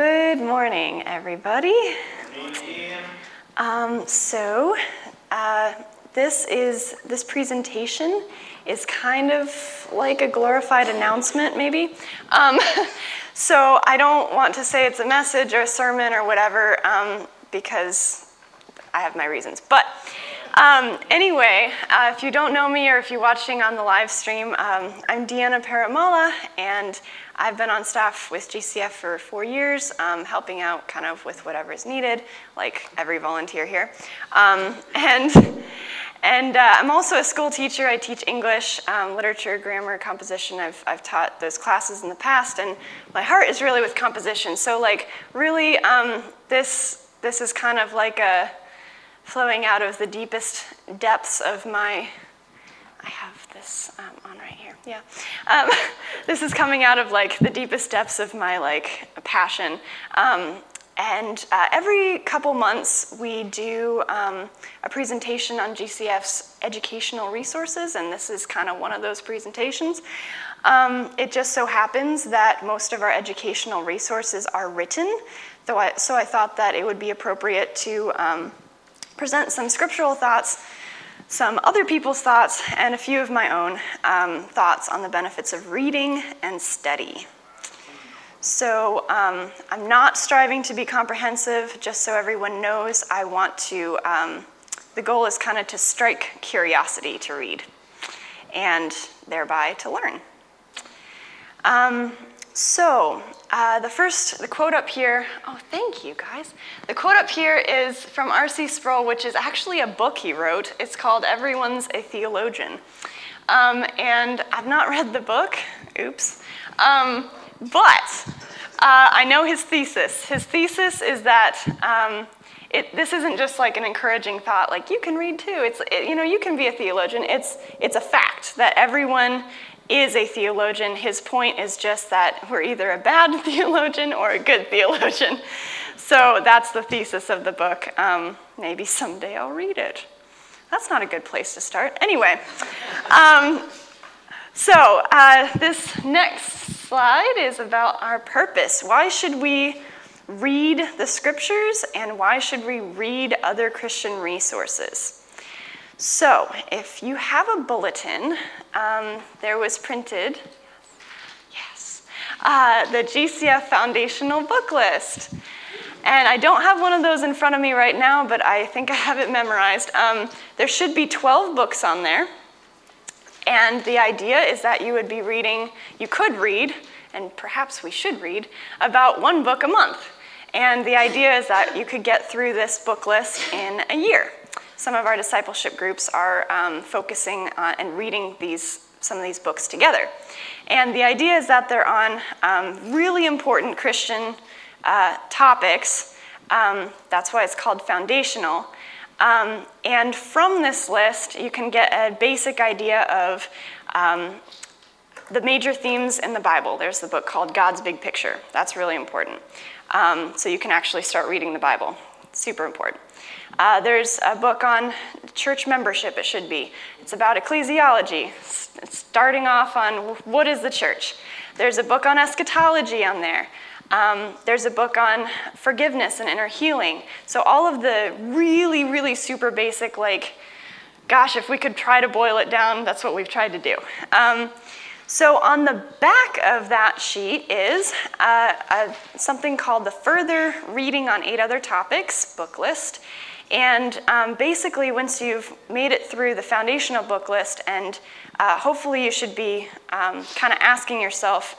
Good morning, everybody. Um, so, uh, this is this presentation is kind of like a glorified announcement, maybe. Um, so I don't want to say it's a message or a sermon or whatever um, because I have my reasons. But um, anyway, uh, if you don't know me or if you're watching on the live stream, um, I'm Deanna Paramala, and I've been on staff with GCF for four years, um, helping out kind of with whatever is needed, like every volunteer here. Um, and and uh, I'm also a school teacher. I teach English, um, literature, grammar, composition. I've, I've taught those classes in the past, and my heart is really with composition. So, like, really, um, this this is kind of like a flowing out of the deepest depths of my. I have this um, on right here. Yeah, um, this is coming out of like the deepest depths of my like passion. Um, and uh, every couple months, we do um, a presentation on GCF's educational resources, and this is kind of one of those presentations. Um, it just so happens that most of our educational resources are written, I, so I thought that it would be appropriate to um, present some scriptural thoughts, some other people's thoughts, and a few of my own um, thoughts on the benefits of reading and study. So um, I'm not striving to be comprehensive, just so everyone knows. I want to, um, the goal is kind of to strike curiosity to read and thereby to learn. Um, so, uh, the first, the quote up here, oh, thank you guys. The quote up here is from R.C. Sproul, which is actually a book he wrote. It's called Everyone's a Theologian. Um, and I've not read the book, oops. Um, but uh, I know his thesis. His thesis is that um, it, this isn't just like an encouraging thought, like you can read too. It's, it, you know, you can be a theologian. It's, it's a fact that everyone is a theologian. His point is just that we're either a bad theologian or a good theologian. So that's the thesis of the book. Um, maybe someday I'll read it. That's not a good place to start. Anyway, um, so uh, this next slide is about our purpose. Why should we read the scriptures and why should we read other Christian resources? So, if you have a bulletin, um, there was printed, yes, uh, the GCF Foundational Book List. And I don't have one of those in front of me right now, but I think I have it memorized. Um, there should be 12 books on there. And the idea is that you would be reading, you could read, and perhaps we should read, about one book a month. And the idea is that you could get through this book list in a year some of our discipleship groups are um, focusing on and reading these, some of these books together. And the idea is that they're on um, really important Christian uh, topics. Um, that's why it's called foundational. Um, and from this list, you can get a basic idea of um, the major themes in the Bible. There's the book called God's Big Picture. That's really important. Um, so you can actually start reading the Bible. Super important. Uh, there's a book on church membership, it should be. It's about ecclesiology, starting off on what is the church. There's a book on eschatology on there. Um, there's a book on forgiveness and inner healing. So, all of the really, really super basic, like, gosh, if we could try to boil it down, that's what we've tried to do. Um, so, on the back of that sheet is uh, a, something called the Further Reading on Eight Other Topics book list. And um, basically, once you've made it through the foundational book list, and uh, hopefully you should be um, kind of asking yourself,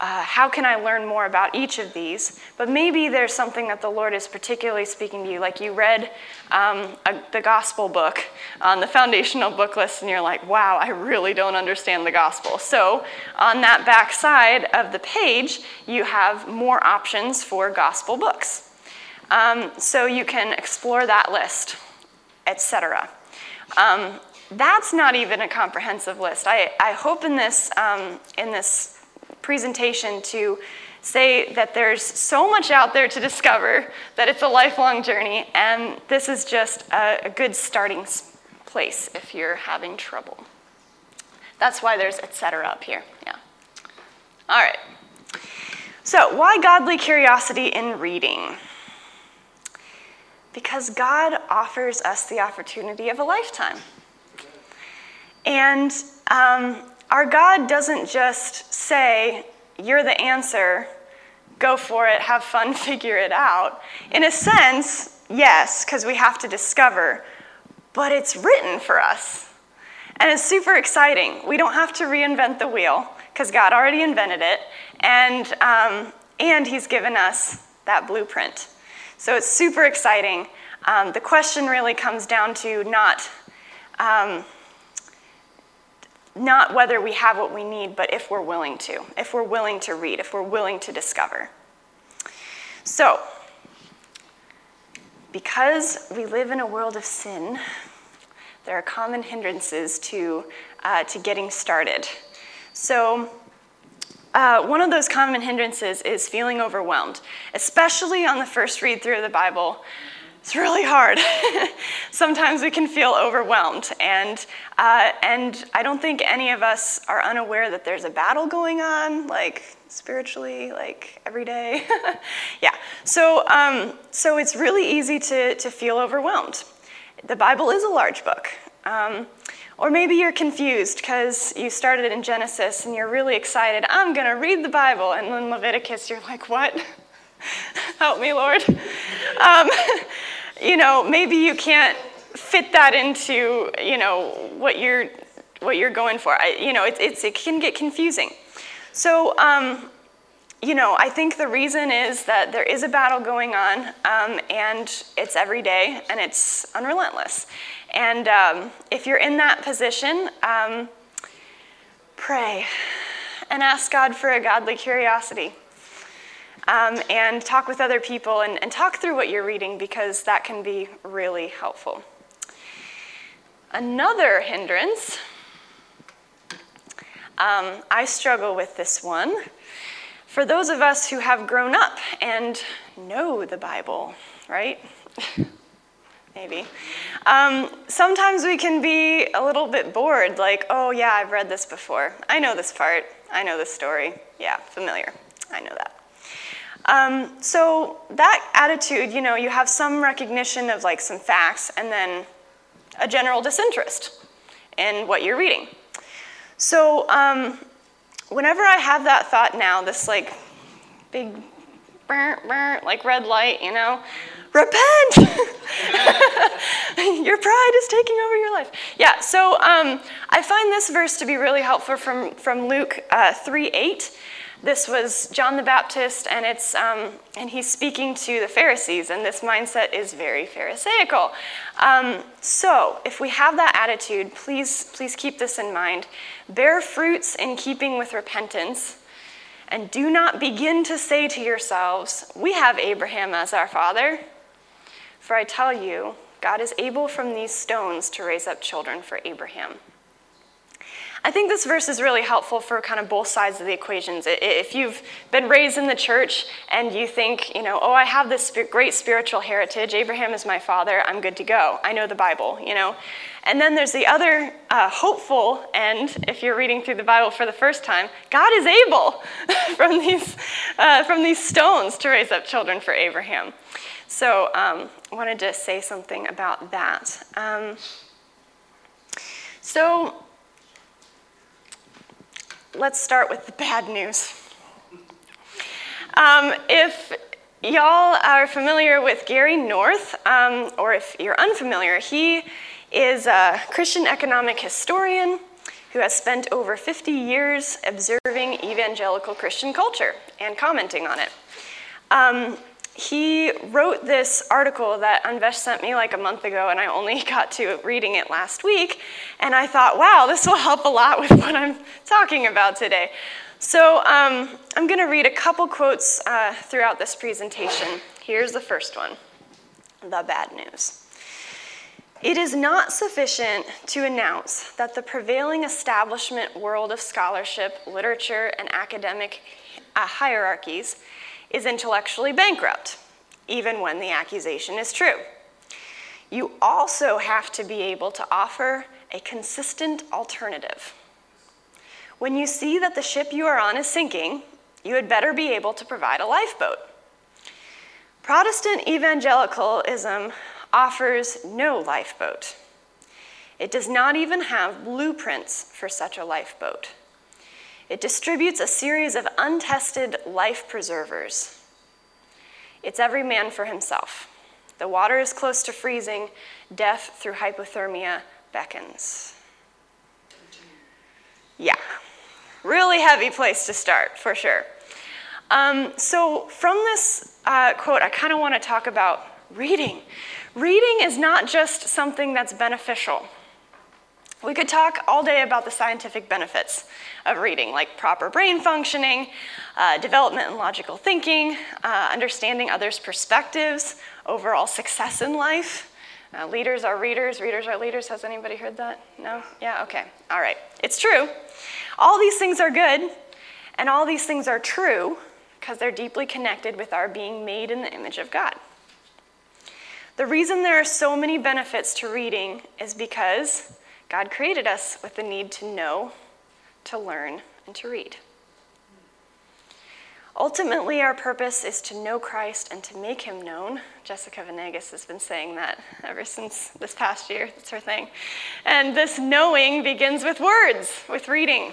uh, how can I learn more about each of these? But maybe there's something that the Lord is particularly speaking to you, like you read um, a, the gospel book on the foundational book list, and you're like, wow, I really don't understand the gospel. So, on that back side of the page, you have more options for gospel books. Um, so you can explore that list, etc. Um, that's not even a comprehensive list. I, I hope in this, um, in this presentation to say that there's so much out there to discover that it's a lifelong journey, and this is just a, a good starting place if you're having trouble. That's why there's etc. up here. Yeah. All right. So, why godly curiosity in reading? Because God offers us the opportunity of a lifetime. And um, our God doesn't just say, You're the answer, go for it, have fun, figure it out. In a sense, yes, because we have to discover, but it's written for us. And it's super exciting. We don't have to reinvent the wheel because God already invented it, and, um, and He's given us that blueprint. So it's super exciting. Um, the question really comes down to not, um, not whether we have what we need, but if we're willing to, if we're willing to read, if we're willing to discover. So, because we live in a world of sin, there are common hindrances to, uh, to getting started. So, uh, one of those common hindrances is feeling overwhelmed, especially on the first read through of the Bible. It's really hard. Sometimes we can feel overwhelmed, and uh, and I don't think any of us are unaware that there's a battle going on, like spiritually, like every day. yeah. So um, so it's really easy to to feel overwhelmed. The Bible is a large book. Um, or maybe you're confused because you started in Genesis and you're really excited. I'm going to read the Bible. And then Leviticus, you're like, what? Help me, Lord. Um, you know, maybe you can't fit that into, you know, what you're, what you're going for. I, you know, it's, it's, it can get confusing. So, um, you know, I think the reason is that there is a battle going on, um, and it's every day, and it's unrelentless. And um, if you're in that position, um, pray and ask God for a godly curiosity. Um, and talk with other people and, and talk through what you're reading because that can be really helpful. Another hindrance, um, I struggle with this one. For those of us who have grown up and know the Bible, right? maybe. Um, sometimes we can be a little bit bored, like, oh, yeah, I've read this before. I know this part. I know this story. Yeah, familiar. I know that. Um, so, that attitude, you know, you have some recognition of like some facts and then a general disinterest in what you're reading. So, um, whenever I have that thought now, this like big, burr, burr, like red light, you know, repent. your pride is taking over your life. Yeah, so um, I find this verse to be really helpful from, from Luke uh, 3 8. This was John the Baptist, and it's um, and he's speaking to the Pharisees, and this mindset is very Pharisaical. Um, so, if we have that attitude, please please keep this in mind. Bear fruits in keeping with repentance, and do not begin to say to yourselves, "We have Abraham as our father." For I tell you, God is able from these stones to raise up children for Abraham. I think this verse is really helpful for kind of both sides of the equations. If you've been raised in the church and you think, you know, oh, I have this great spiritual heritage, Abraham is my father, I'm good to go. I know the Bible, you know. And then there's the other uh, hopeful end, if you're reading through the Bible for the first time, God is able from, these, uh, from these stones to raise up children for Abraham. So um, I wanted to say something about that. Um, so let's start with the bad news. Um, if y'all are familiar with Gary North, um, or if you're unfamiliar, he is a Christian economic historian who has spent over 50 years observing evangelical Christian culture and commenting on it. Um, he wrote this article that Anvesh sent me like a month ago, and I only got to reading it last week. And I thought, wow, this will help a lot with what I'm talking about today. So um, I'm going to read a couple quotes uh, throughout this presentation. Here's the first one The bad news. It is not sufficient to announce that the prevailing establishment world of scholarship, literature, and academic uh, hierarchies is intellectually bankrupt, even when the accusation is true. You also have to be able to offer a consistent alternative. When you see that the ship you are on is sinking, you had better be able to provide a lifeboat. Protestant evangelicalism offers no lifeboat. It does not even have blueprints for such a lifeboat. It distributes a series of untested life preservers. It's every man for himself. The water is close to freezing, death through hypothermia beckons. Yeah, really heavy place to start, for sure. Um, so, from this uh, quote, I kind of want to talk about reading. Reading is not just something that's beneficial. We could talk all day about the scientific benefits of reading, like proper brain functioning, uh, development in logical thinking, uh, understanding others' perspectives, overall success in life. Uh, leaders are readers, readers are leaders. Has anybody heard that? No? Yeah, okay. All right. It's true. All these things are good, and all these things are true because they're deeply connected with our being made in the image of God. The reason there are so many benefits to reading is because God created us with the need to know, to learn, and to read. Ultimately, our purpose is to know Christ and to make him known. Jessica Venegas has been saying that ever since this past year. That's her thing. And this knowing begins with words, with reading.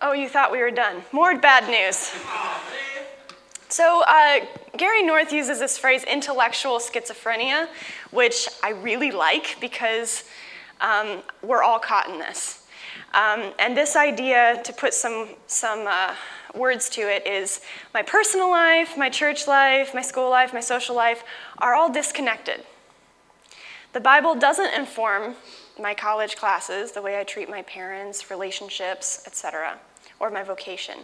Oh, you thought we were done. More bad news. So, uh, Gary North uses this phrase intellectual schizophrenia, which I really like because um, we're all caught in this. Um, and this idea, to put some, some uh, words to it, is my personal life, my church life, my school life, my social life are all disconnected. The Bible doesn't inform my college classes, the way I treat my parents, relationships, etc., or my vocation.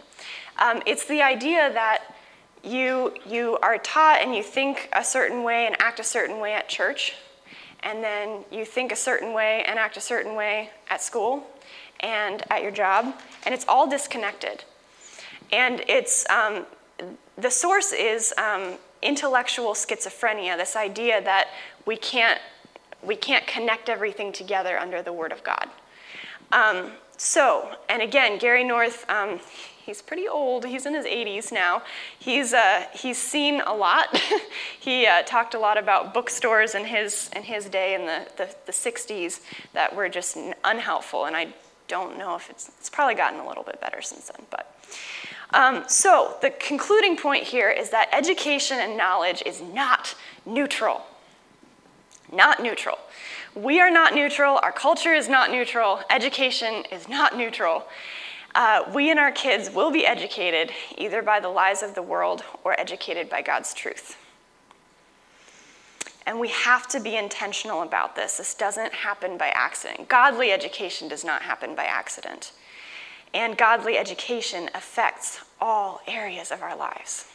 Um, it's the idea that you, you are taught and you think a certain way and act a certain way at church, and then you think a certain way and act a certain way at school and at your job, and it's all disconnected. And it's um, the source is um, intellectual schizophrenia. This idea that we can't we can't connect everything together under the Word of God. Um, so, and again, Gary North, um, He's pretty old. He's in his 80s now. He's, uh, he's seen a lot. he uh, talked a lot about bookstores in his, in his day in the, the, the 60s that were just unhelpful. And I don't know if it's, it's probably gotten a little bit better since then. But um, so the concluding point here is that education and knowledge is not neutral. Not neutral. We are not neutral. Our culture is not neutral. Education is not neutral. Uh, we and our kids will be educated either by the lies of the world or educated by God's truth. And we have to be intentional about this. This doesn't happen by accident. Godly education does not happen by accident. And godly education affects all areas of our lives.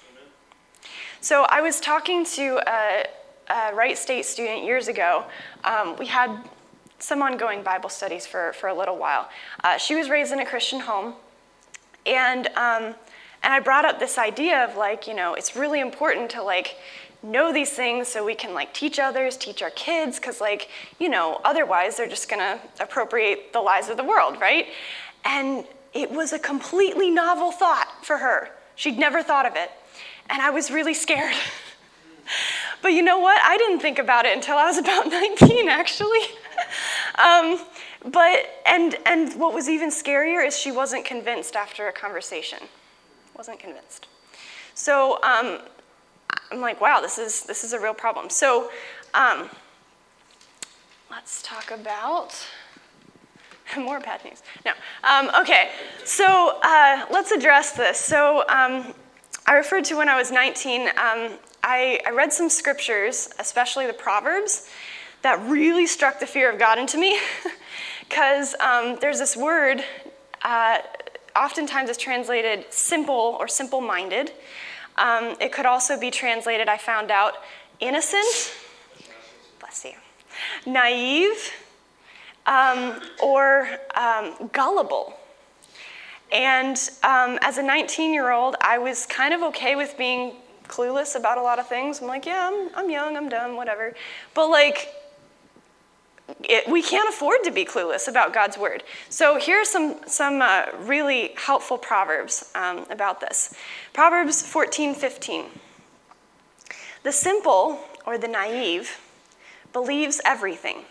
So I was talking to a, a Wright State student years ago. Um, we had some ongoing Bible studies for, for a little while. Uh, she was raised in a Christian home, and um, and I brought up this idea of like, you know, it's really important to like know these things so we can like teach others, teach our kids, because like, you know, otherwise they're just gonna appropriate the lies of the world, right? And it was a completely novel thought for her. She'd never thought of it. And I was really scared. but you know what? I didn't think about it until I was about 19, actually. um, but, and, and what was even scarier is she wasn't convinced after a conversation. Wasn't convinced. So um, I'm like, wow, this is, this is a real problem. So um, let's talk about more bad news. No. Um, okay, so uh, let's address this. So um, I referred to when I was 19, um, I, I read some scriptures, especially the Proverbs, that really struck the fear of God into me. Because um, there's this word, uh, oftentimes it's translated simple or simple minded. Um, it could also be translated, I found out, innocent, bless you, naive, um, or um, gullible. And um, as a 19 year old, I was kind of okay with being clueless about a lot of things. I'm like, yeah, I'm, I'm young, I'm dumb, whatever. But like, it, we can't afford to be clueless about God's word. So here are some, some uh, really helpful proverbs um, about this. Proverbs 14 15. The simple or the naive believes everything,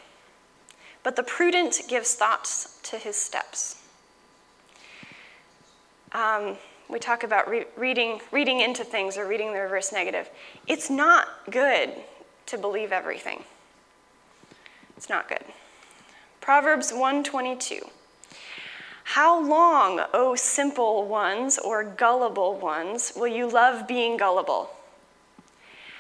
but the prudent gives thoughts to his steps. Um, we talk about re- reading, reading into things or reading the reverse negative. It's not good to believe everything. It's not good. Proverbs 122. How long, O simple ones or gullible ones, will you love being gullible?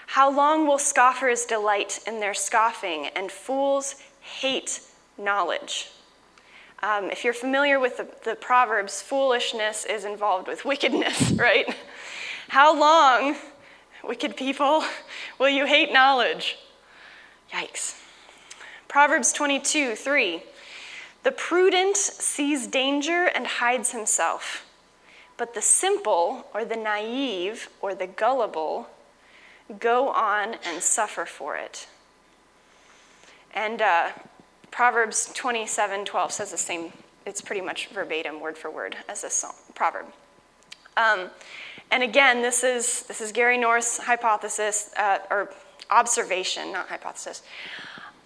How long will scoffers delight in their scoffing and fools hate knowledge? Um, if you're familiar with the, the Proverbs, foolishness is involved with wickedness, right? How long, wicked people, will you hate knowledge? Yikes. Proverbs 22 3. The prudent sees danger and hides himself, but the simple, or the naive, or the gullible, go on and suffer for it. And uh, Proverbs 27 12 says the same, it's pretty much verbatim, word for word, as this proverb. Um, and again, this is, this is Gary North's hypothesis, uh, or observation, not hypothesis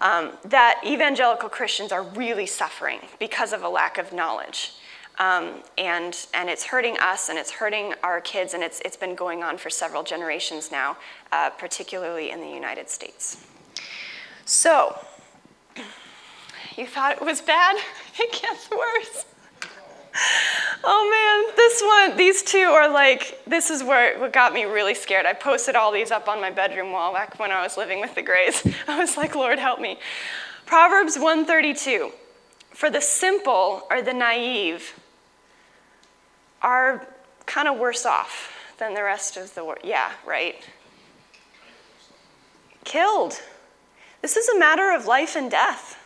um, that evangelical Christians are really suffering because of a lack of knowledge. Um, and, and it's hurting us and it's hurting our kids, and it's, it's been going on for several generations now, uh, particularly in the United States. So, you thought it was bad? It gets worse. Oh man, this one, these two are like, this is where what got me really scared. I posted all these up on my bedroom wall back when I was living with the Grays. I was like, Lord, help me. Proverbs 132 For the simple or the naive are kind of worse off than the rest of the world. Yeah, right? Killed. This is a matter of life and death.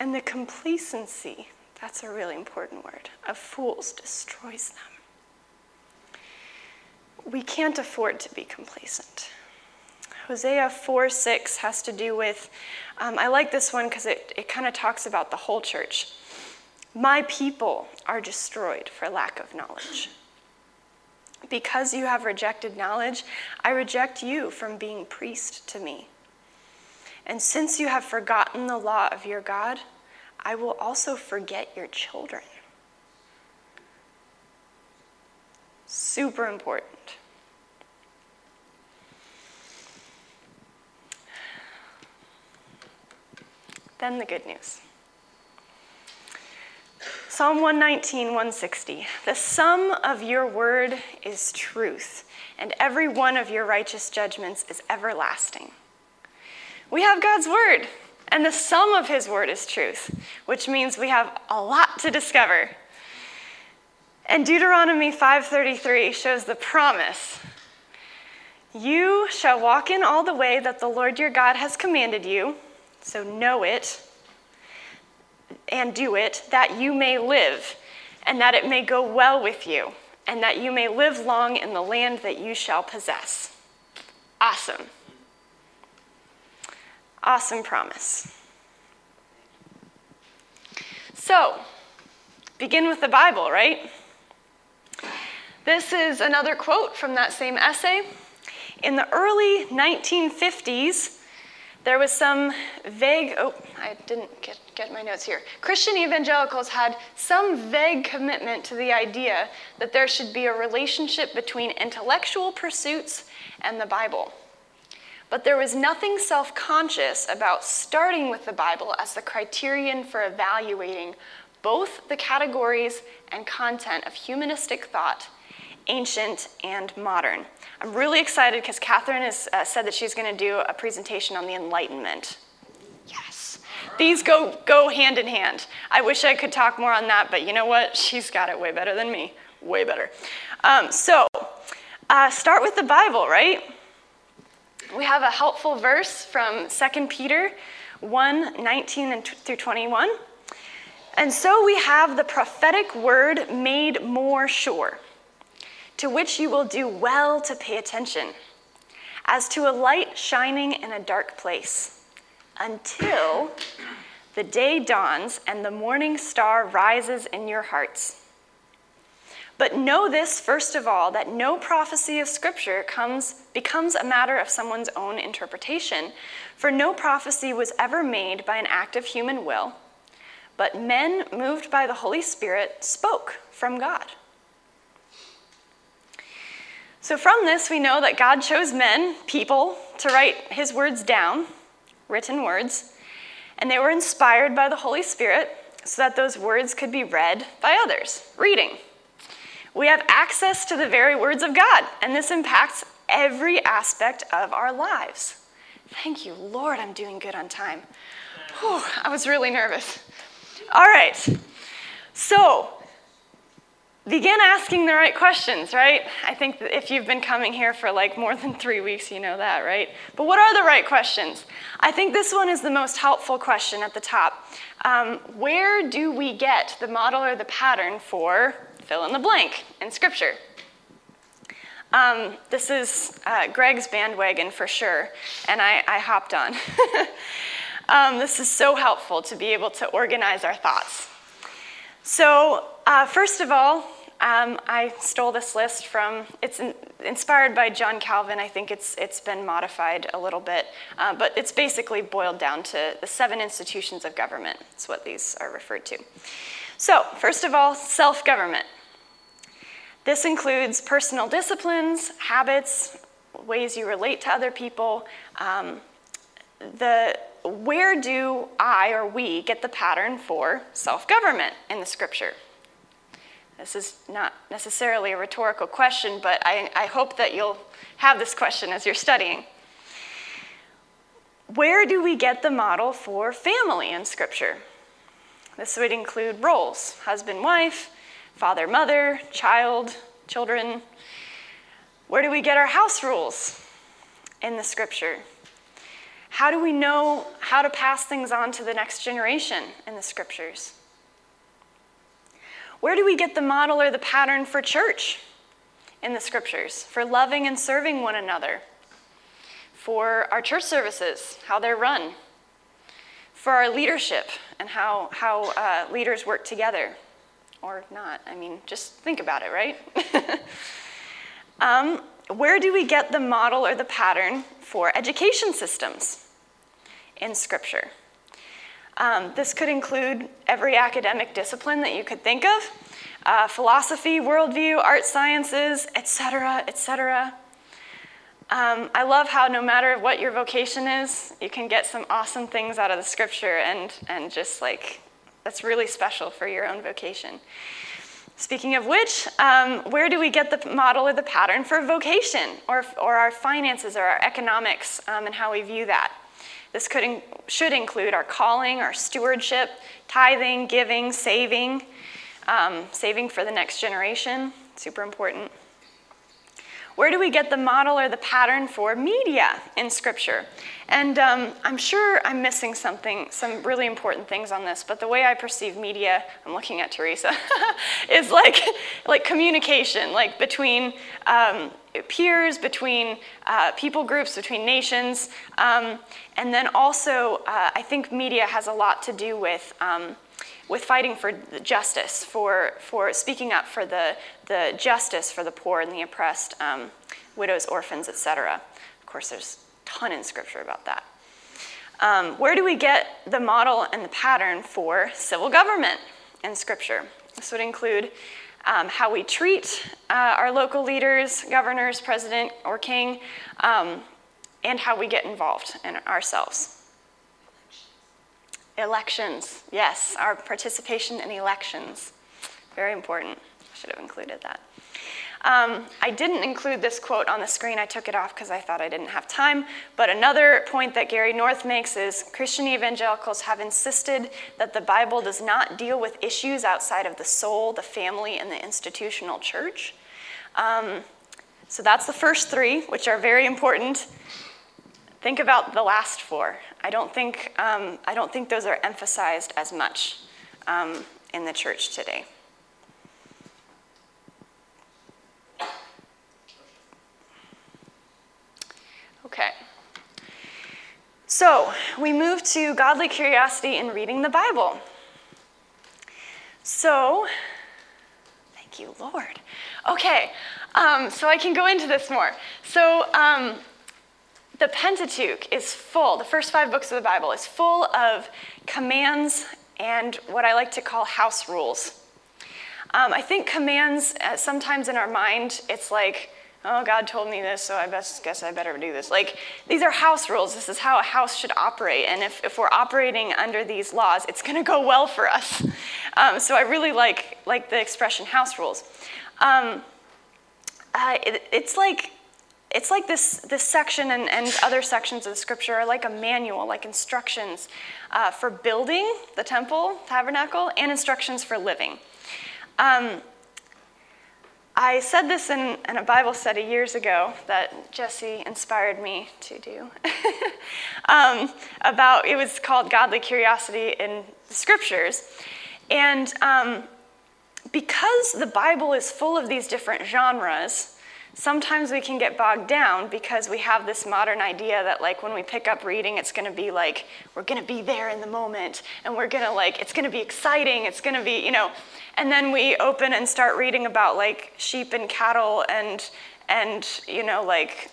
And the complacency, that's a really important word, of fools destroys them. We can't afford to be complacent. Hosea 4 6 has to do with, um, I like this one because it, it kind of talks about the whole church. My people are destroyed for lack of knowledge. Because you have rejected knowledge, I reject you from being priest to me. And since you have forgotten the law of your God, I will also forget your children. Super important. Then the good news. Psalm 119, 160. The sum of your word is truth, and every one of your righteous judgments is everlasting. We have God's word, and the sum of his word is truth, which means we have a lot to discover. And Deuteronomy 5:33 shows the promise. You shall walk in all the way that the Lord your God has commanded you, so know it and do it, that you may live, and that it may go well with you, and that you may live long in the land that you shall possess. Awesome. Awesome promise. So, begin with the Bible, right? This is another quote from that same essay. In the early 1950s, there was some vague, oh, I didn't get, get my notes here. Christian evangelicals had some vague commitment to the idea that there should be a relationship between intellectual pursuits and the Bible. But there was nothing self conscious about starting with the Bible as the criterion for evaluating both the categories and content of humanistic thought, ancient and modern. I'm really excited because Catherine has uh, said that she's going to do a presentation on the Enlightenment. Yes. These go, go hand in hand. I wish I could talk more on that, but you know what? She's got it way better than me. Way better. Um, so, uh, start with the Bible, right? We have a helpful verse from 2 Peter 1 19 through 21. And so we have the prophetic word made more sure. to which you will do well to pay attention, as to a light shining in a dark place, until the day dawns and the morning star rises in your hearts. But know this first of all that no prophecy of Scripture comes, becomes a matter of someone's own interpretation, for no prophecy was ever made by an act of human will, but men moved by the Holy Spirit spoke from God. So, from this, we know that God chose men, people, to write his words down, written words, and they were inspired by the Holy Spirit so that those words could be read by others, reading. We have access to the very words of God, and this impacts every aspect of our lives. Thank you, Lord, I'm doing good on time. Whew, I was really nervous. All right, so begin asking the right questions, right? I think if you've been coming here for like more than three weeks, you know that, right? But what are the right questions? I think this one is the most helpful question at the top. Um, where do we get the model or the pattern for fill in the blank in Scripture? Um, this is uh, Greg's bandwagon for sure, and I, I hopped on. um, this is so helpful to be able to organize our thoughts. So, uh, first of all, um, I stole this list from, it's in, inspired by John Calvin. I think it's, it's been modified a little bit, uh, but it's basically boiled down to the seven institutions of government. That's what these are referred to. So, first of all, self government. This includes personal disciplines, habits, ways you relate to other people. Um, the, where do I or we get the pattern for self government in the scripture? This is not necessarily a rhetorical question, but I, I hope that you'll have this question as you're studying. Where do we get the model for family in Scripture? This would include roles husband, wife, father, mother, child, children. Where do we get our house rules in the Scripture? How do we know how to pass things on to the next generation in the Scriptures? Where do we get the model or the pattern for church in the scriptures, for loving and serving one another, for our church services, how they're run, for our leadership and how, how uh, leaders work together, or not? I mean, just think about it, right? um, where do we get the model or the pattern for education systems in Scripture? Um, this could include every academic discipline that you could think of uh, philosophy, worldview, art sciences, etc., etc. Um, I love how no matter what your vocation is, you can get some awesome things out of the scripture and, and just like, that's really special for your own vocation. Speaking of which, um, where do we get the model or the pattern for vocation or, or our finances or our economics um, and how we view that? This could in, should include our calling, our stewardship, tithing, giving, saving, um, saving for the next generation, super important. Where do we get the model or the pattern for media in Scripture? And um, I'm sure I'm missing something, some really important things on this, but the way I perceive media, I'm looking at Teresa, is like, like communication, like between um, peers, between uh, people groups, between nations. Um, and then also, uh, I think media has a lot to do with um, with fighting for justice, for, for speaking up for the, the justice for the poor and the oppressed, um, widows, orphans, etc. Of course, there's a ton in scripture about that. Um, where do we get the model and the pattern for civil government in scripture? This would include um, how we treat uh, our local leaders, governors, president, or king, um, and how we get involved in ourselves. Elections, yes, our participation in elections. Very important. I should have included that. Um, I didn't include this quote on the screen. I took it off because I thought I didn't have time. But another point that Gary North makes is Christian evangelicals have insisted that the Bible does not deal with issues outside of the soul, the family, and the institutional church. Um, so that's the first three, which are very important. Think about the last four. I don't think, um, I don't think those are emphasized as much um, in the church today. Okay. So we move to godly curiosity in reading the Bible. So, thank you, Lord. Okay, um, so I can go into this more. So, um, the Pentateuch is full, the first five books of the Bible is full of commands and what I like to call house rules. Um, I think commands, uh, sometimes in our mind, it's like, oh, God told me this, so I best, guess I better do this. Like, these are house rules. This is how a house should operate. And if, if we're operating under these laws, it's going to go well for us. Um, so I really like, like the expression house rules. Um, uh, it, it's like it's like this, this section and, and other sections of scripture are like a manual, like instructions uh, for building the temple, tabernacle, and instructions for living. Um, I said this in, in, a Bible study years ago that Jesse inspired me to do. um, about it was called Godly Curiosity in the Scriptures, and um, because the Bible is full of these different genres, sometimes we can get bogged down because we have this modern idea that like when we pick up reading it's going to be like we're going to be there in the moment and we're going to like it's going to be exciting it's going to be you know. And then we open and start reading about like sheep and cattle and and you know like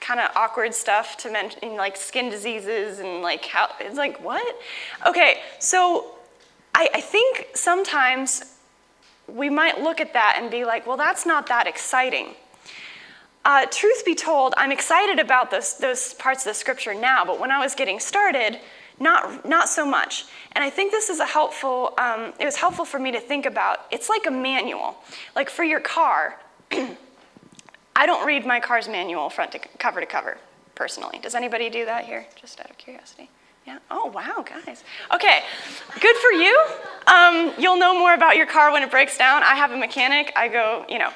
kind of awkward stuff to mention like skin diseases and like how it's like what? Okay so I, I think sometimes we might look at that and be like well that's not that exciting uh, truth be told, I'm excited about those, those parts of the scripture now, but when I was getting started, not, not so much. And I think this is a helpful, um, it was helpful for me to think about. It's like a manual. Like for your car, I don't read my car's manual front to cover to cover, personally. Does anybody do that here, just out of curiosity? Yeah. Oh, wow, guys. Okay, good for you. Um, you'll know more about your car when it breaks down. I have a mechanic. I go, you know.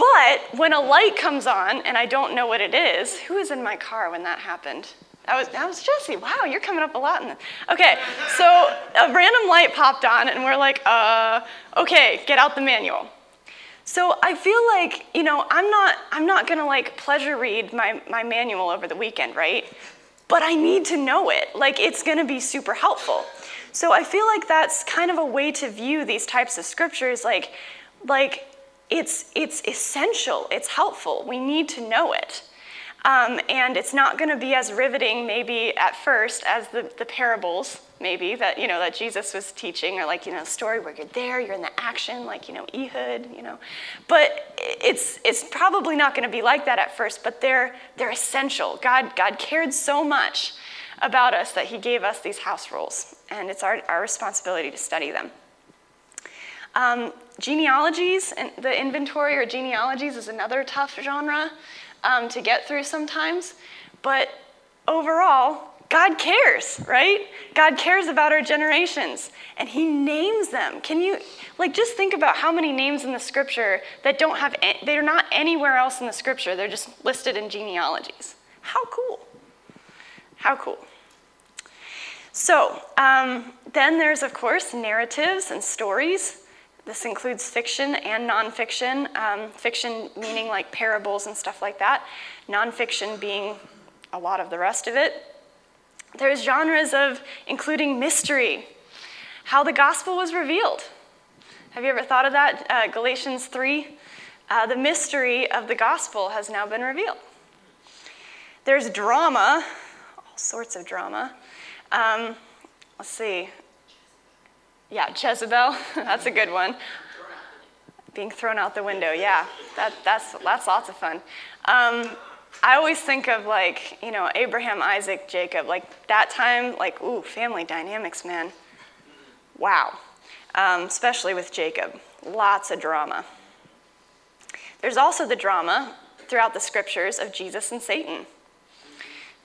But when a light comes on and I don't know what it is, who was in my car when that happened? That was, that was Jesse. Wow, you're coming up a lot. In okay, so a random light popped on, and we're like, uh, okay, get out the manual. So I feel like, you know, I'm not, I'm not gonna like pleasure read my, my manual over the weekend, right? But I need to know it. Like, it's gonna be super helpful. So I feel like that's kind of a way to view these types of scriptures, like, like it's, it's essential, it's helpful. We need to know it. Um, and it's not going to be as riveting, maybe at first, as the, the parables, maybe that you know that Jesus was teaching, or like you know, story where you're there, you're in the action, like you know, Ehud, you know. But it's it's probably not going to be like that at first. But they're they're essential. God God cared so much about us that He gave us these house rules, and it's our our responsibility to study them. Um, genealogies, and the inventory or genealogies is another tough genre um, to get through sometimes. But overall, God cares, right? God cares about our generations and He names them. Can you, like, just think about how many names in the scripture that don't have, they're not anywhere else in the scripture, they're just listed in genealogies. How cool! How cool. So, um, then there's, of course, narratives and stories. This includes fiction and nonfiction. Um, fiction meaning like parables and stuff like that, nonfiction being a lot of the rest of it. There's genres of including mystery, how the gospel was revealed. Have you ever thought of that? Uh, Galatians 3 uh, the mystery of the gospel has now been revealed. There's drama, all sorts of drama. Um, let's see, yeah, Jezebel, that's a good one. Being thrown out the window, yeah, that, that's, that's lots of fun. Um, I always think of like, you know, Abraham, Isaac, Jacob, like that time, like, ooh, family dynamics, man. Wow. Um, especially with Jacob, lots of drama. There's also the drama throughout the scriptures of Jesus and Satan.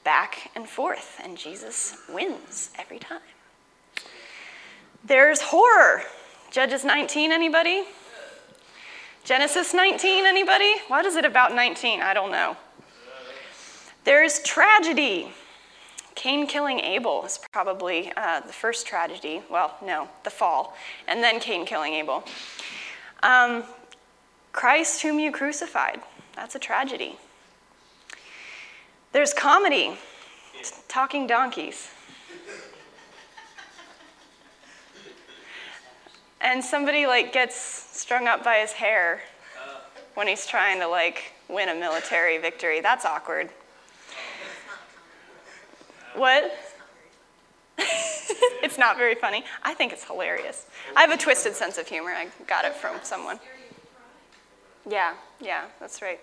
Back and forth, and Jesus wins every time. There's horror. Judges 19, anybody? Genesis 19, anybody? What is it about 19? I don't know. There's tragedy. Cain killing Abel is probably uh, the first tragedy. Well, no, the fall, and then Cain killing Abel. Um, Christ, whom you crucified. That's a tragedy. There's comedy. talking donkeys. And somebody like gets strung up by his hair when he's trying to like win a military victory. That's awkward. What? it's not very funny. I think it's hilarious. I have a twisted sense of humor. I got it from someone. Yeah, yeah, that's right.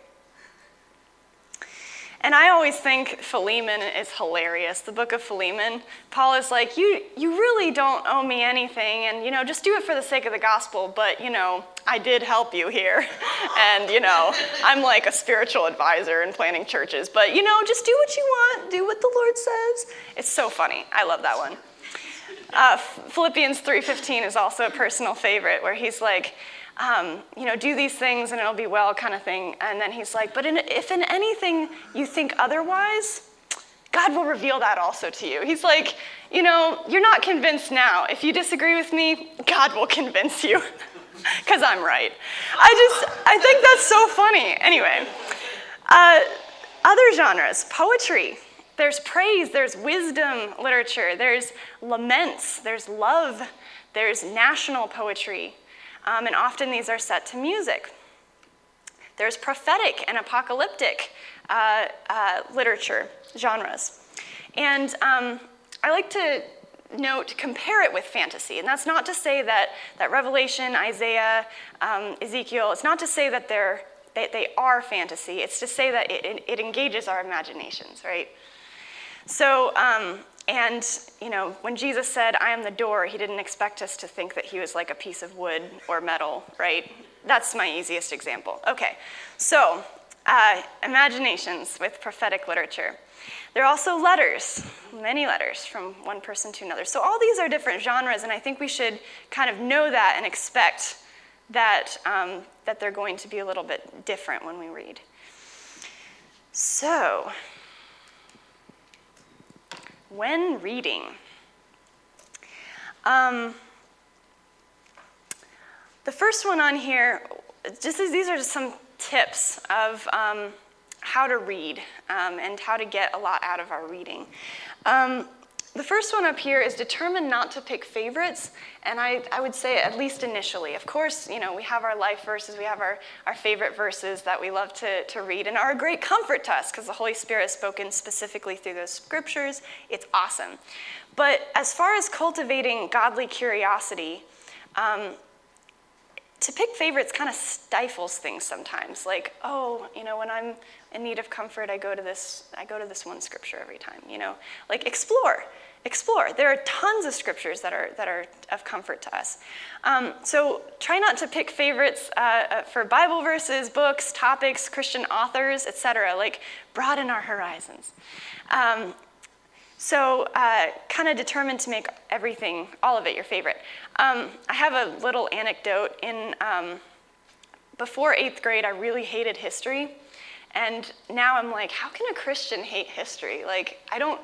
And I always think Philemon is hilarious. The book of Philemon, Paul is like, you, you really don't owe me anything, and you know, just do it for the sake of the gospel. But you know, I did help you here, and you know, I'm like a spiritual advisor in planning churches. But you know, just do what you want, do what the Lord says. It's so funny. I love that one. Uh, Philippians 3:15 is also a personal favorite, where he's like, um, you know, do these things and it'll be well, kind of thing. And then he's like, but in, if in anything you think otherwise, God will reveal that also to you. He's like, you know, you're not convinced now. If you disagree with me, God will convince you, because I'm right. I just, I think that's so funny. Anyway, uh, other genres, poetry. There's praise, there's wisdom literature, there's laments, there's love, there's national poetry, um, and often these are set to music. There's prophetic and apocalyptic uh, uh, literature genres. And um, I like to note, compare it with fantasy. And that's not to say that, that Revelation, Isaiah, um, Ezekiel, it's not to say that they're, they, they are fantasy. It's to say that it, it engages our imaginations, right? So, um, and, you know, when Jesus said, I am the door, he didn't expect us to think that he was like a piece of wood or metal, right? That's my easiest example. Okay, so uh, imaginations with prophetic literature. There are also letters, many letters from one person to another. So all these are different genres, and I think we should kind of know that and expect that, um, that they're going to be a little bit different when we read. So, when reading. Um, the first one on here, just as these are just some tips of um, how to read um, and how to get a lot out of our reading. The first one up here is determined not to pick favorites, and I, I would say at least initially. Of course, you know, we have our life verses, we have our, our favorite verses that we love to, to read and are a great comfort to us because the Holy Spirit has spoken specifically through those scriptures. It's awesome. But as far as cultivating godly curiosity, um, to pick favorites kind of stifles things sometimes. Like, oh, you know, when I'm in need of comfort, I go to this, I go to this one scripture every time, you know. Like explore, explore. There are tons of scriptures that are that are of comfort to us. Um, so try not to pick favorites uh, uh for Bible verses, books, topics, Christian authors, etc. Like broaden our horizons. Um, so, uh, kind of determined to make everything, all of it, your favorite. Um, I have a little anecdote. In um, before eighth grade, I really hated history, and now I'm like, how can a Christian hate history? Like, I don't,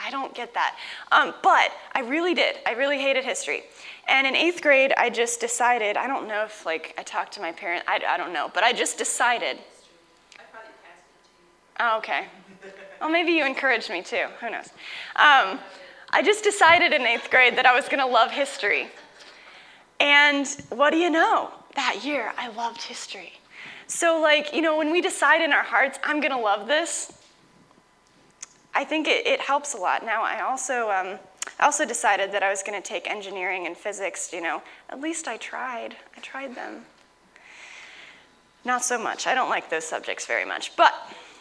I don't get that. Um, but I really did. I really hated history. And in eighth grade, I just decided. I don't know if like I talked to my parent. I, I don't know, but I just decided. Oh, okay. Well, maybe you encouraged me too. Who knows? Um, I just decided in eighth grade that I was going to love history. And what do you know? That year, I loved history. So, like, you know, when we decide in our hearts, I'm going to love this, I think it, it, helps a lot. Now, I also, um, I also decided that I was going to take engineering and physics, you know, at least I tried. I tried them. Not so much. I don't like those subjects very much, but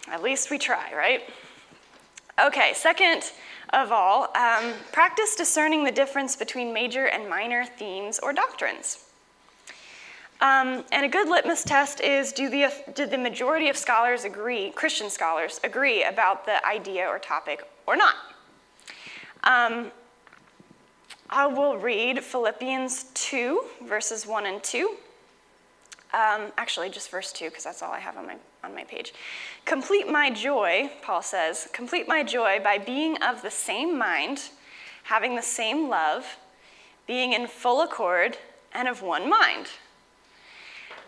at least we try, right? Okay, second of all, um, practice discerning the difference between major and minor themes or doctrines. Um, and a good litmus test is do the, did the majority of scholars agree, Christian scholars, agree about the idea or topic or not? Um, I will read Philippians 2, verses 1 and 2. Um, actually, just verse 2, because that's all I have on my, on my page. Complete my joy, Paul says, complete my joy by being of the same mind, having the same love, being in full accord, and of one mind.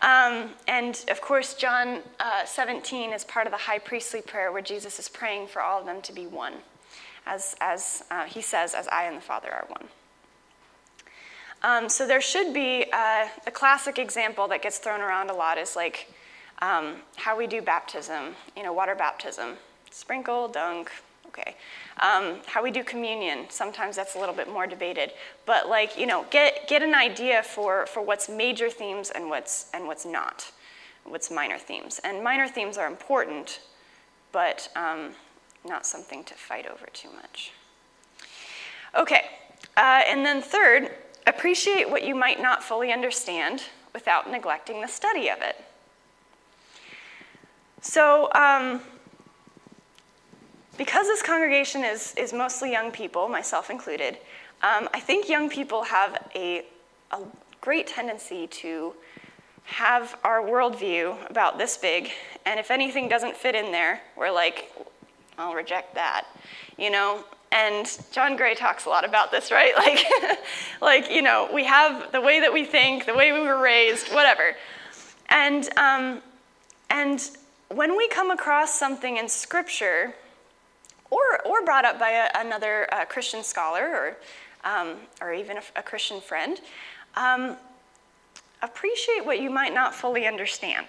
Um, and of course, John uh, 17 is part of the high priestly prayer where Jesus is praying for all of them to be one, as, as uh, he says, as I and the Father are one. Um, so there should be uh, a classic example that gets thrown around a lot is like um, how we do baptism, you know, water baptism, sprinkle, dunk, okay. Um, how we do communion, sometimes that's a little bit more debated. But like, you know, get, get an idea for, for what's major themes and what's, and what's not, what's minor themes. And minor themes are important, but um, not something to fight over too much. Okay, uh, and then third, appreciate what you might not fully understand without neglecting the study of it. So, um, because this congregation is, is mostly young people, myself included, um, I think young people have a, a great tendency to have our worldview about this big, and if anything doesn't fit in there, we're like, I'll reject that, you know? And John Gray talks a lot about this, right? Like, like you know, we have the way that we think, the way we were raised, whatever. And, um, and when we come across something in Scripture or, or brought up by a, another uh, Christian scholar or, um, or even a, a Christian friend, um, appreciate what you might not fully understand.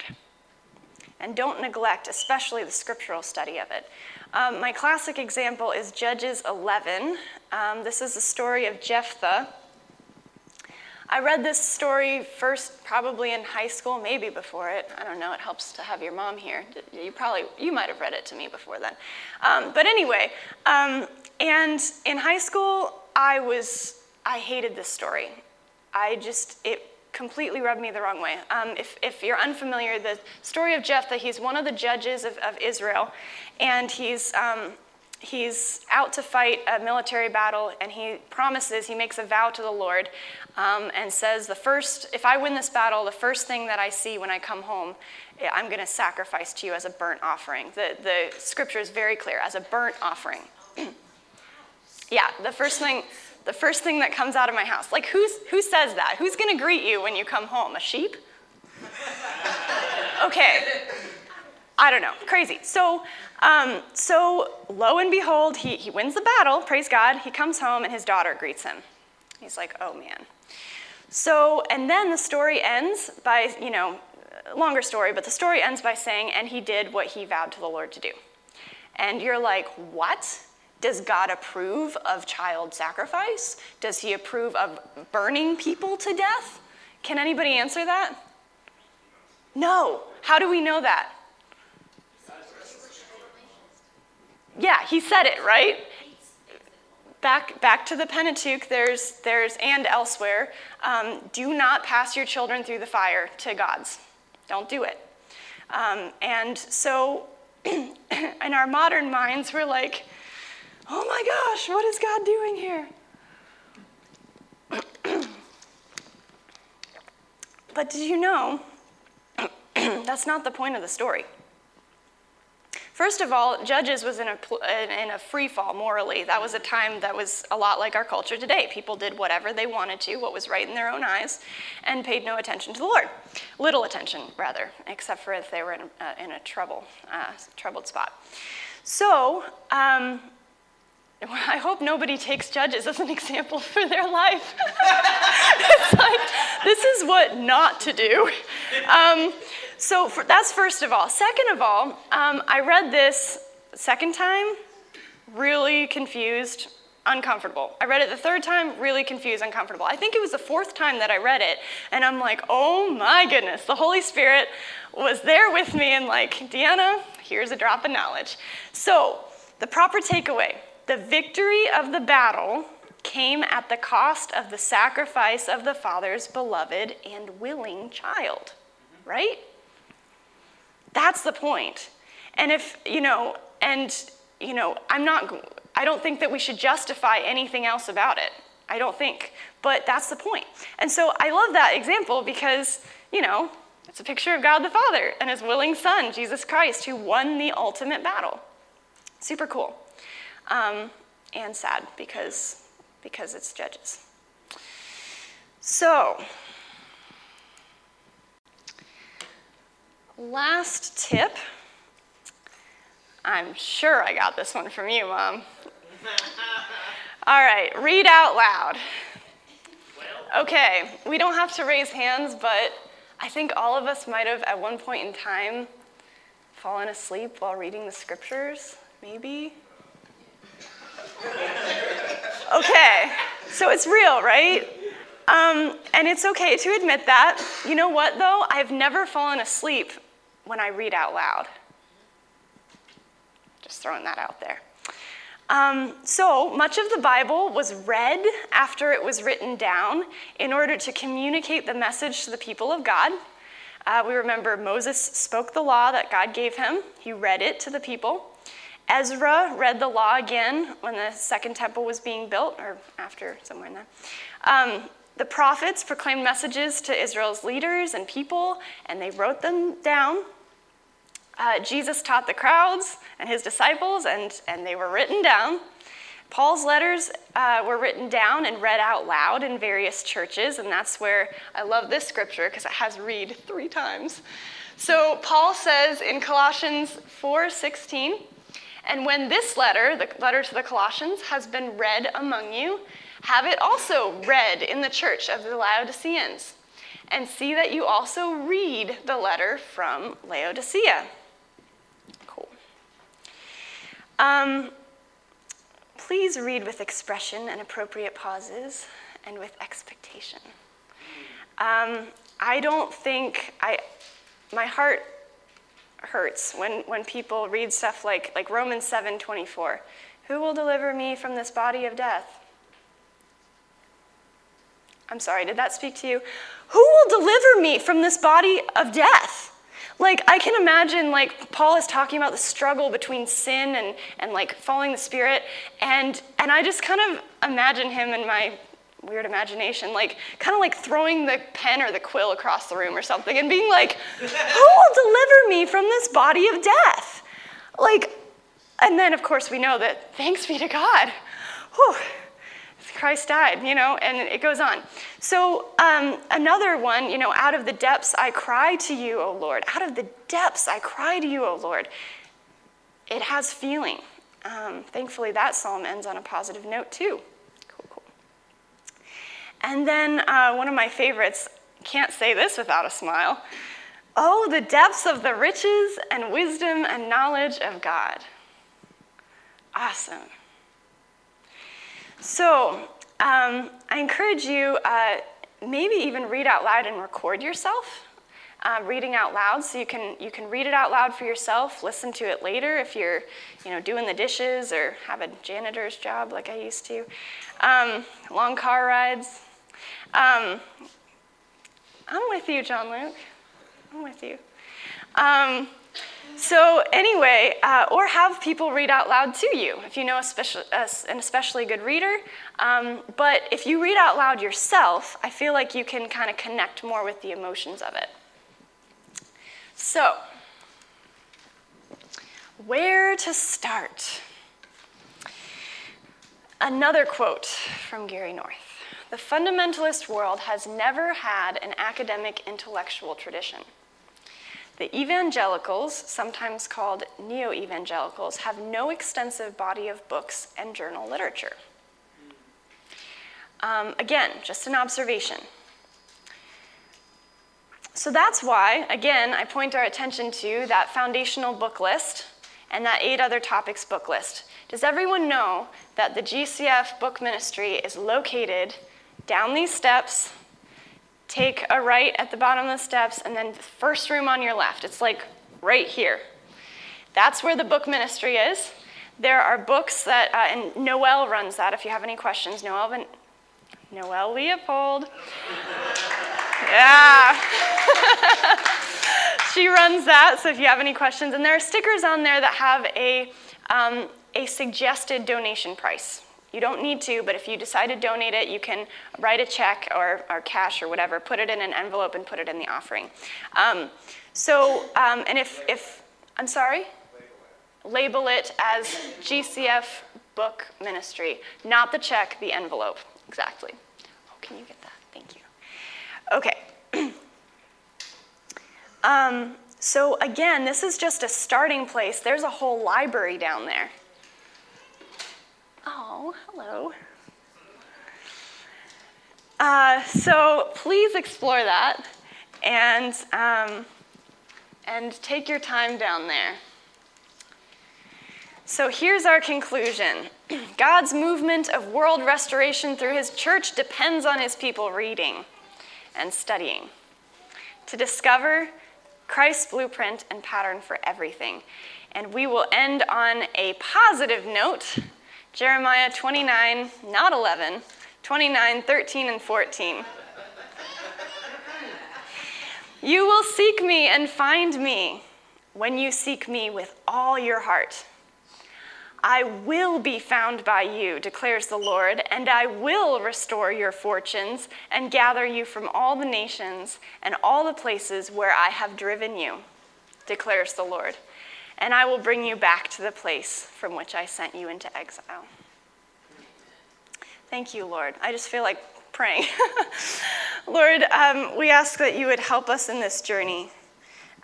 And don't neglect, especially the scriptural study of it. Um, my classic example is Judges 11. Um, this is the story of Jephthah. I read this story first probably in high school, maybe before it. I don't know, it helps to have your mom here. You probably, you might have read it to me before then. Um, but anyway, um, and in high school, I was, I hated this story. I just, it completely rubbed me the wrong way. Um, if, if you're unfamiliar, the story of Jephthah, he's one of the judges of, of Israel, and he's, um, he's out to fight a military battle and he promises, he makes a vow to the Lord um, and says, The first, if I win this battle, the first thing that I see when I come home, eh, I'm going to sacrifice to you as a burnt offering. The, the scripture is very clear as a burnt offering. yeah, the first thing. The first thing that comes out of my house. Like, who's, who says that? Who's going to greet you when you come home? A sheep? okay. I don't know, crazy. So, um, so lo and behold, he, he wins the battle, praise God. He comes home and his daughter greets him. He's like, oh man. So, and then the story ends by, you know, longer story, but the story ends by saying, and he did what he vowed to the Lord to do. And you're like, what? Does God approve of child sacrifice? Does he approve of burning people to death? Can anybody answer that? No. How do we know that? Yeah, he said it, right? Back, back to the Pentateuch, there's, there's and elsewhere, um, do not pass your children through the fire to gods. Don't do it. Um, and so, in our modern minds, we're like, oh my gosh, what is God doing here? but did you know that's not the point of the story? First of all, Judges was in a, in a free fall morally. That was a time that was a lot like our culture today. People did whatever they wanted to, what was right in their own eyes, and paid no attention to the Lord. Little attention, rather, except for if they were in a, uh, in a trouble, uh, troubled spot. So, um, I hope nobody takes judges as an example for their life. it's like, this is what not to do. Um, so for, that's first of all. Second of all, um, I read this second time, really confused, uncomfortable. I read it the third time, really confused, uncomfortable. I think it was the fourth time that I read it, and I'm like, oh my goodness, the Holy Spirit was there with me and like, Deanna, here's a drop of knowledge. So, the proper takeaway the victory of the battle came at the cost of the sacrifice of the Father's beloved and willing child, right? That's the point. And if, you know, and, you know, I'm not, I don't think that we should justify anything else about it. I don't think. But that's the point. And so I love that example because, you know, it's a picture of God the Father and his willing Son, Jesus Christ, who won the ultimate battle. Super cool. Um, and sad because, because it's judges. So, last tip. I'm sure I got this one from you, Mom. All right, read out loud. Okay, we don't have to raise hands, but I think all of us might have at one point in time fallen asleep while reading the scriptures, maybe. Okay, so it's real, right? Um, and it's okay to admit that. You know what, though? I've never fallen asleep when I read out loud. Just throwing that out there. Um, so much of the Bible was read after it was written down in order to communicate the message to the people of God. Uh, we remember Moses spoke the law that God gave him, he read it to the people. Ezra read the law again when the second temple was being built, or after, somewhere in there. Um, the prophets proclaimed messages to Israel's leaders and people, and they wrote them down. Uh, Jesus taught the crowds and his disciples, and, and they were written down. Paul's letters uh, were written down and read out loud in various churches, and that's where I love this scripture because it has read three times. So Paul says in Colossians 4:16, and when this letter, the letter to the Colossians, has been read among you, have it also read in the church of the Laodiceans, and see that you also read the letter from Laodicea. Cool. Um, please read with expression and appropriate pauses and with expectation. Um, I don't think I, my heart hurts when, when people read stuff like, like Romans 7 24. Who will deliver me from this body of death? I'm sorry, did that speak to you? Who will deliver me from this body of death? Like, I can imagine, like, Paul is talking about the struggle between sin and, and like, following the Spirit. And, and I just kind of imagine him in my weird imagination, like, kind of like throwing the pen or the quill across the room or something and being like, Who will deliver me from this body of death? Like, and then, of course, we know that thanks be to God. Whew, Christ died, you know, and it goes on. So, um, another one, you know, out of the depths I cry to you, O Lord. Out of the depths I cry to you, O Lord. It has feeling. Um, thankfully, that psalm ends on a positive note, too. And then uh, one of my favorites, can't say this without a smile. Oh, the depths of the riches and wisdom and knowledge of God. Awesome. So um, I encourage you, uh, maybe even read out loud and record yourself. Uh, reading out loud, so you can you can read it out loud for yourself. Listen to it later if you're, you know, doing the dishes or have a janitor's job like I used to. Um, long car rides. Um, I'm with you, John Luke. I'm with you. Um, so, anyway, uh, or have people read out loud to you if you know a special, an especially good reader. Um, but if you read out loud yourself, I feel like you can kind of connect more with the emotions of it. So, where to start? Another quote from Gary North The fundamentalist world has never had an academic intellectual tradition. The evangelicals, sometimes called neo evangelicals, have no extensive body of books and journal literature. Um, again, just an observation. So that's why, again, I point our attention to that foundational book list and that eight other topics book list. Does everyone know that the GCF book ministry is located down these steps take a right at the bottom of the steps, and then the first room on your left. It's like right here. That's where the book ministry is. There are books that, uh, and Noel runs that if you have any questions. Noel, Noel Leopold. yeah. she runs that, so if you have any questions. And there are stickers on there that have a, um, a suggested donation price. You don't need to, but if you decide to donate it, you can write a check or, or cash or whatever, put it in an envelope and put it in the offering. Um, so, um, and if, if, I'm sorry? Label it as GCF Book Ministry, not the check, the envelope. Exactly. Oh, can you get that? Thank you. Okay. um, So, again, this is just a starting place. There's a whole library down there. Oh, hello. Uh, so, please explore that and, um, and take your time down there. So, here's our conclusion God's movement of world restoration through his church depends on his people reading and studying to discover Christ's blueprint and pattern for everything. And we will end on a positive note Jeremiah 29, not 11, 29, 13, and 14. you will seek me and find me when you seek me with all your heart. I will be found by you, declares the Lord, and I will restore your fortunes and gather you from all the nations and all the places where I have driven you, declares the Lord. And I will bring you back to the place from which I sent you into exile. Thank you, Lord. I just feel like praying. Lord, um, we ask that you would help us in this journey.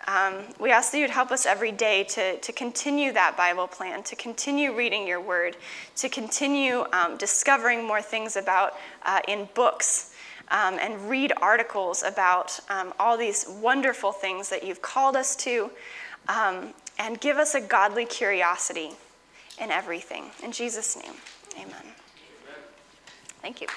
Um, we ask that you'd help us every day to, to continue that Bible plan, to continue reading your word, to continue um, discovering more things about uh, in books, um, and read articles about um, all these wonderful things that you've called us to, um, and give us a godly curiosity in everything. In Jesus' name, amen. Thank you.